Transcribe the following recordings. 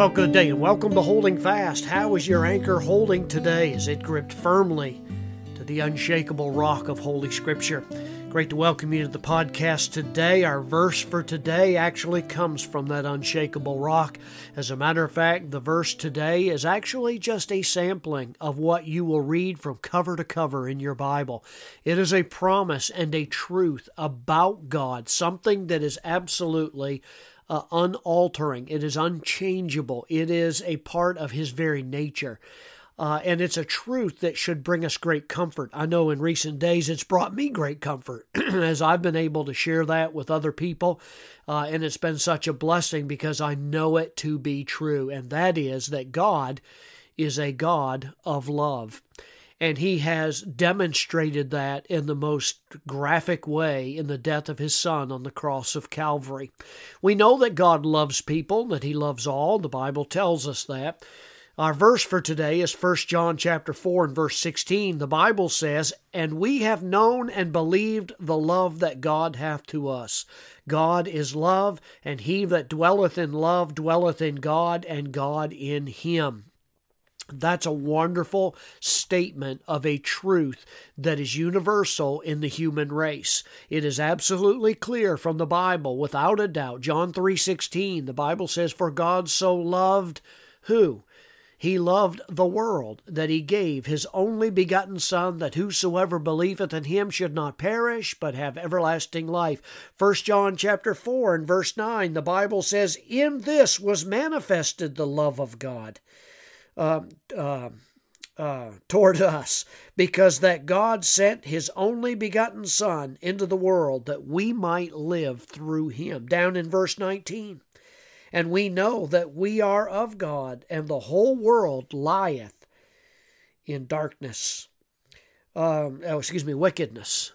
Well, good day and welcome to Holding Fast. How is your anchor holding today? Is it gripped firmly to the unshakable rock of Holy Scripture? Great to welcome you to the podcast today. Our verse for today actually comes from that unshakable rock. As a matter of fact, the verse today is actually just a sampling of what you will read from cover to cover in your Bible. It is a promise and a truth about God, something that is absolutely uh, unaltering, it is unchangeable, it is a part of His very nature. Uh, and it's a truth that should bring us great comfort. I know in recent days it's brought me great comfort as I've been able to share that with other people. Uh, and it's been such a blessing because I know it to be true. And that is that God is a God of love. And he has demonstrated that in the most graphic way in the death of his son on the cross of Calvary. We know that God loves people, that he loves all. The Bible tells us that. Our verse for today is 1 John chapter 4 and verse 16. The Bible says, "And we have known and believed the love that God hath to us. God is love, and he that dwelleth in love dwelleth in God, and God in him." That's a wonderful statement of a truth that is universal in the human race. It is absolutely clear from the Bible without a doubt. John 3:16, the Bible says for God so loved who? He loved the world that he gave his only begotten son that whosoever believeth in him should not perish but have everlasting life. 1 John chapter 4 and verse 9 the Bible says in this was manifested the love of God uh, uh, uh, toward us, because that God sent His only begotten Son into the world that we might live through Him. Down in verse 19. And we know that we are of God, and the whole world lieth in darkness. Um, oh, excuse me, wickedness.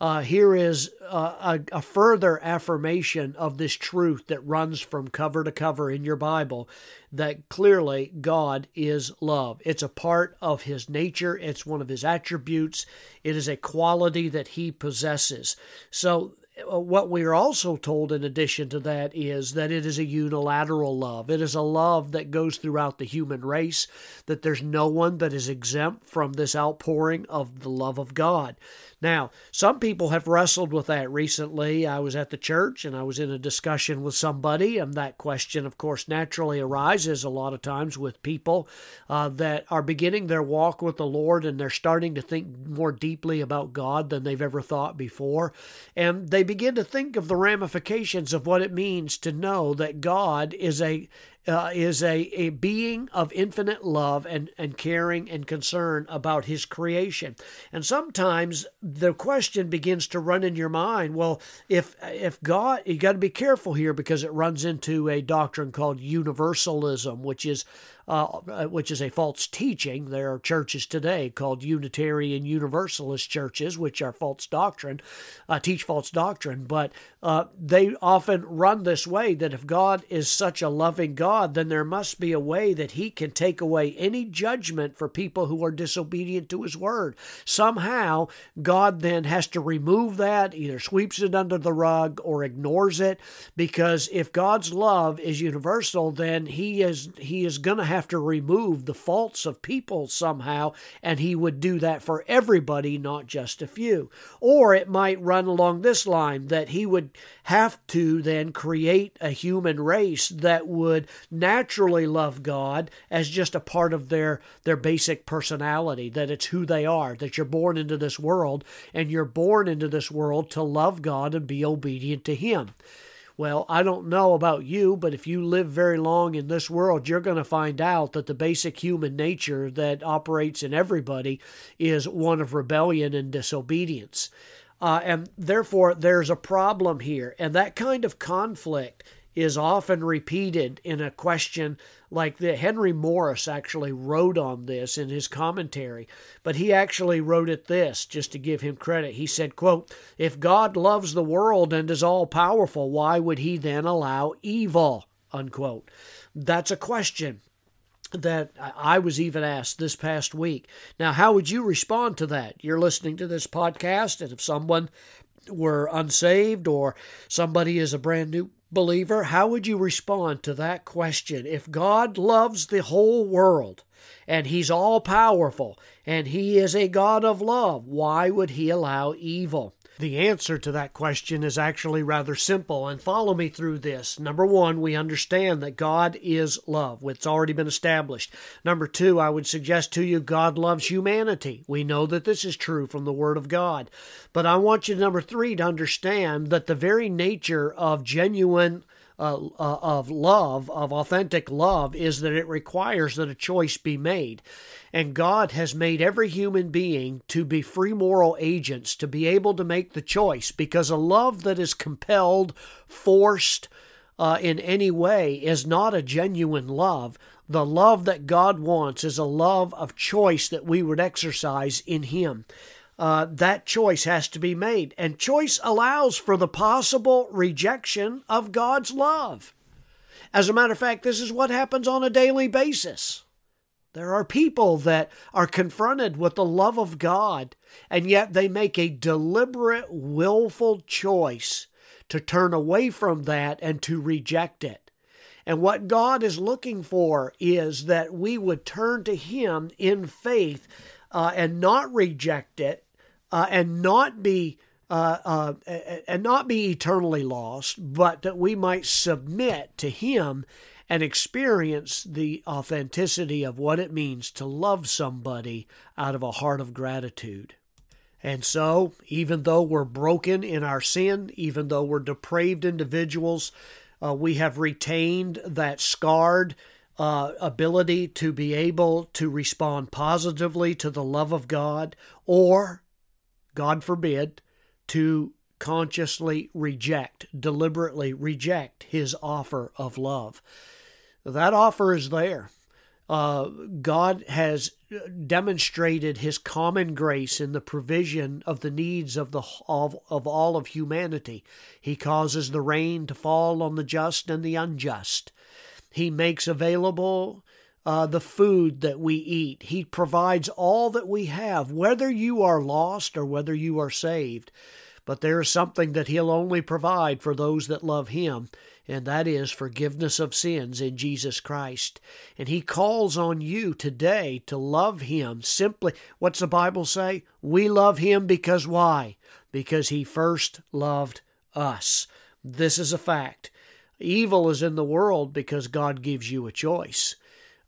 Uh, here is a, a, further affirmation of this truth that runs from cover to cover in your Bible that clearly God is love. It's a part of His nature, it's one of His attributes, it is a quality that He possesses. So, Uh, what we are also told in addition to that is that it is a unilateral love. It is a love that goes throughout the human race, that there's no one that is exempt from this outpouring of the love of God. Now, some people have wrestled with that recently. I was at the church and I was in a discussion with somebody, and that question, of course, naturally arises a lot of times with people uh, that are beginning their walk with the Lord and they're starting to think more deeply about God than they've ever thought before. And they begin to think of the ramifications of what it means to know that God is a uh, is a, a being of infinite love and, and caring and concern about his creation. And sometimes the question begins to run in your mind well, if, if God, you got to be careful here because it runs into a doctrine called universalism, which is uh, uh, which is a false teaching. There are churches today called Unitarian Universalist churches, which are false doctrine, uh, teach false doctrine, but uh, they often run this way that if God is such a loving God, then there must be a way that He can take away any judgment for people who are disobedient to His word. Somehow, God then has to remove that, either sweeps it under the rug or ignores it, because if God's love is universal, then He is He is going to have have to remove the faults of people somehow, and he would do that for everybody, not just a few. Or it might run along this line that he would have to then create a human race that would naturally love God as just a part of their, their basic personality, that it's who they are, that you're born into this world, and you're born into this world to love God and be obedient to Him. Well, I don't know about you, but if you live very long in this world, you're going to find out that the basic human nature that operates in everybody is one of rebellion and disobedience. Uh, and therefore, there's a problem here. And that kind of conflict is often repeated in a question like that. Henry Morris actually wrote on this in his commentary, but he actually wrote it this, just to give him credit. He said, quote, If God loves the world and is all powerful, why would he then allow evil? Unquote. That's a question that I was even asked this past week. Now, how would you respond to that? You're listening to this podcast, and if someone were unsaved or somebody is a brand new Believer, how would you respond to that question? If God loves the whole world and He's all powerful and He is a God of love, why would He allow evil? The answer to that question is actually rather simple, and follow me through this. Number one, we understand that God is love. It's already been established. Number two, I would suggest to you God loves humanity. We know that this is true from the Word of God. But I want you, number three, to understand that the very nature of genuine uh, uh, of love, of authentic love, is that it requires that a choice be made. And God has made every human being to be free moral agents, to be able to make the choice, because a love that is compelled, forced, uh, in any way is not a genuine love. The love that God wants is a love of choice that we would exercise in Him uh, that choice has to be made. And choice allows for the possible rejection of God's love. As a matter of fact, this is what happens on a daily basis. There are people that are confronted with the love of God, and yet they make a deliberate, willful choice to turn away from that and to reject it. And what God is looking for is that we would turn to Him in faith uh, and not reject it, uh, and not be uh, uh, and not be eternally lost, but that we might submit to Him and experience the authenticity of what it means to love somebody out of a heart of gratitude. And so, even though we're broken in our sin, even though we're depraved individuals, uh, we have retained that scarred uh, ability to be able to respond positively to the love of God or God forbid, to consciously reject, deliberately reject his offer of love. That offer is there. Uh, God has demonstrated his common grace in the provision of the needs of the of, of all of humanity. He causes the rain to fall on the just and the unjust. He makes available uh, the food that we eat. He provides all that we have, whether you are lost or whether you are saved. But there is something that He'll only provide for those that love Him, and that is forgiveness of sins in Jesus Christ. And He calls on you today to love Him simply. What's the Bible say? We love Him because why? Because He first loved us. This is a fact. Evil is in the world because God gives you a choice.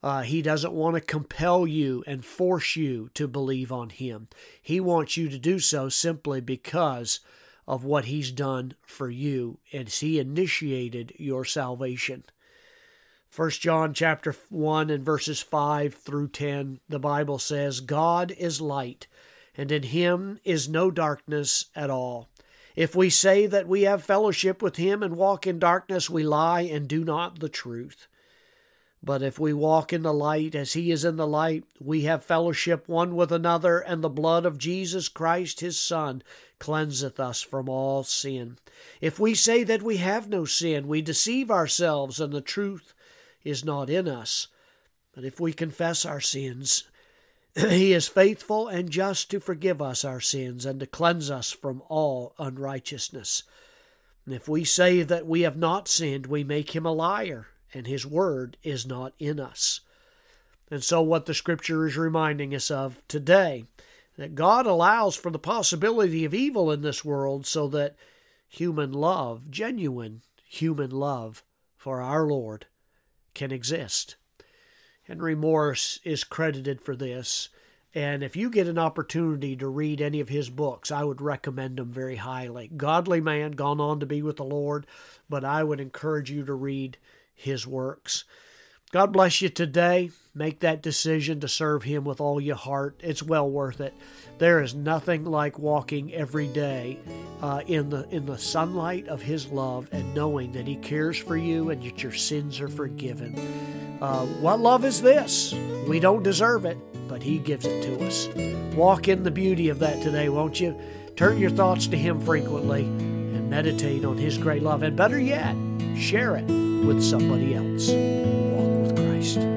Uh, he doesn't want to compel you and force you to believe on Him. He wants you to do so simply because of what He's done for you, and He initiated your salvation. 1 John chapter 1 and verses 5 through 10, the Bible says, God is light, and in him is no darkness at all. If we say that we have fellowship with him and walk in darkness, we lie and do not the truth. But if we walk in the light as he is in the light, we have fellowship one with another, and the blood of Jesus Christ his Son cleanseth us from all sin. If we say that we have no sin, we deceive ourselves, and the truth is not in us. But if we confess our sins, he is faithful and just to forgive us our sins and to cleanse us from all unrighteousness. And if we say that we have not sinned, we make him a liar and His Word is not in us. And so, what the Scripture is reminding us of today, that God allows for the possibility of evil in this world so that human love, genuine human love for our Lord, can exist. Henry Morris is credited for this. And if you get an opportunity to read any of his books, I would recommend them very highly. Godly man, gone on to be with the Lord, but I would encourage you to read his works. God bless you today. Make that decision to serve Him with all your heart. It's well worth it. There is nothing like walking every day uh, in the in the sunlight of His love and knowing that He cares for you and that your sins are forgiven. Uh, what love is this? We don't deserve it, but He gives it to us. Walk in the beauty of that today, won't you? Turn your thoughts to Him frequently and meditate on His great love. And better yet, share it with somebody else. Walk with Christ.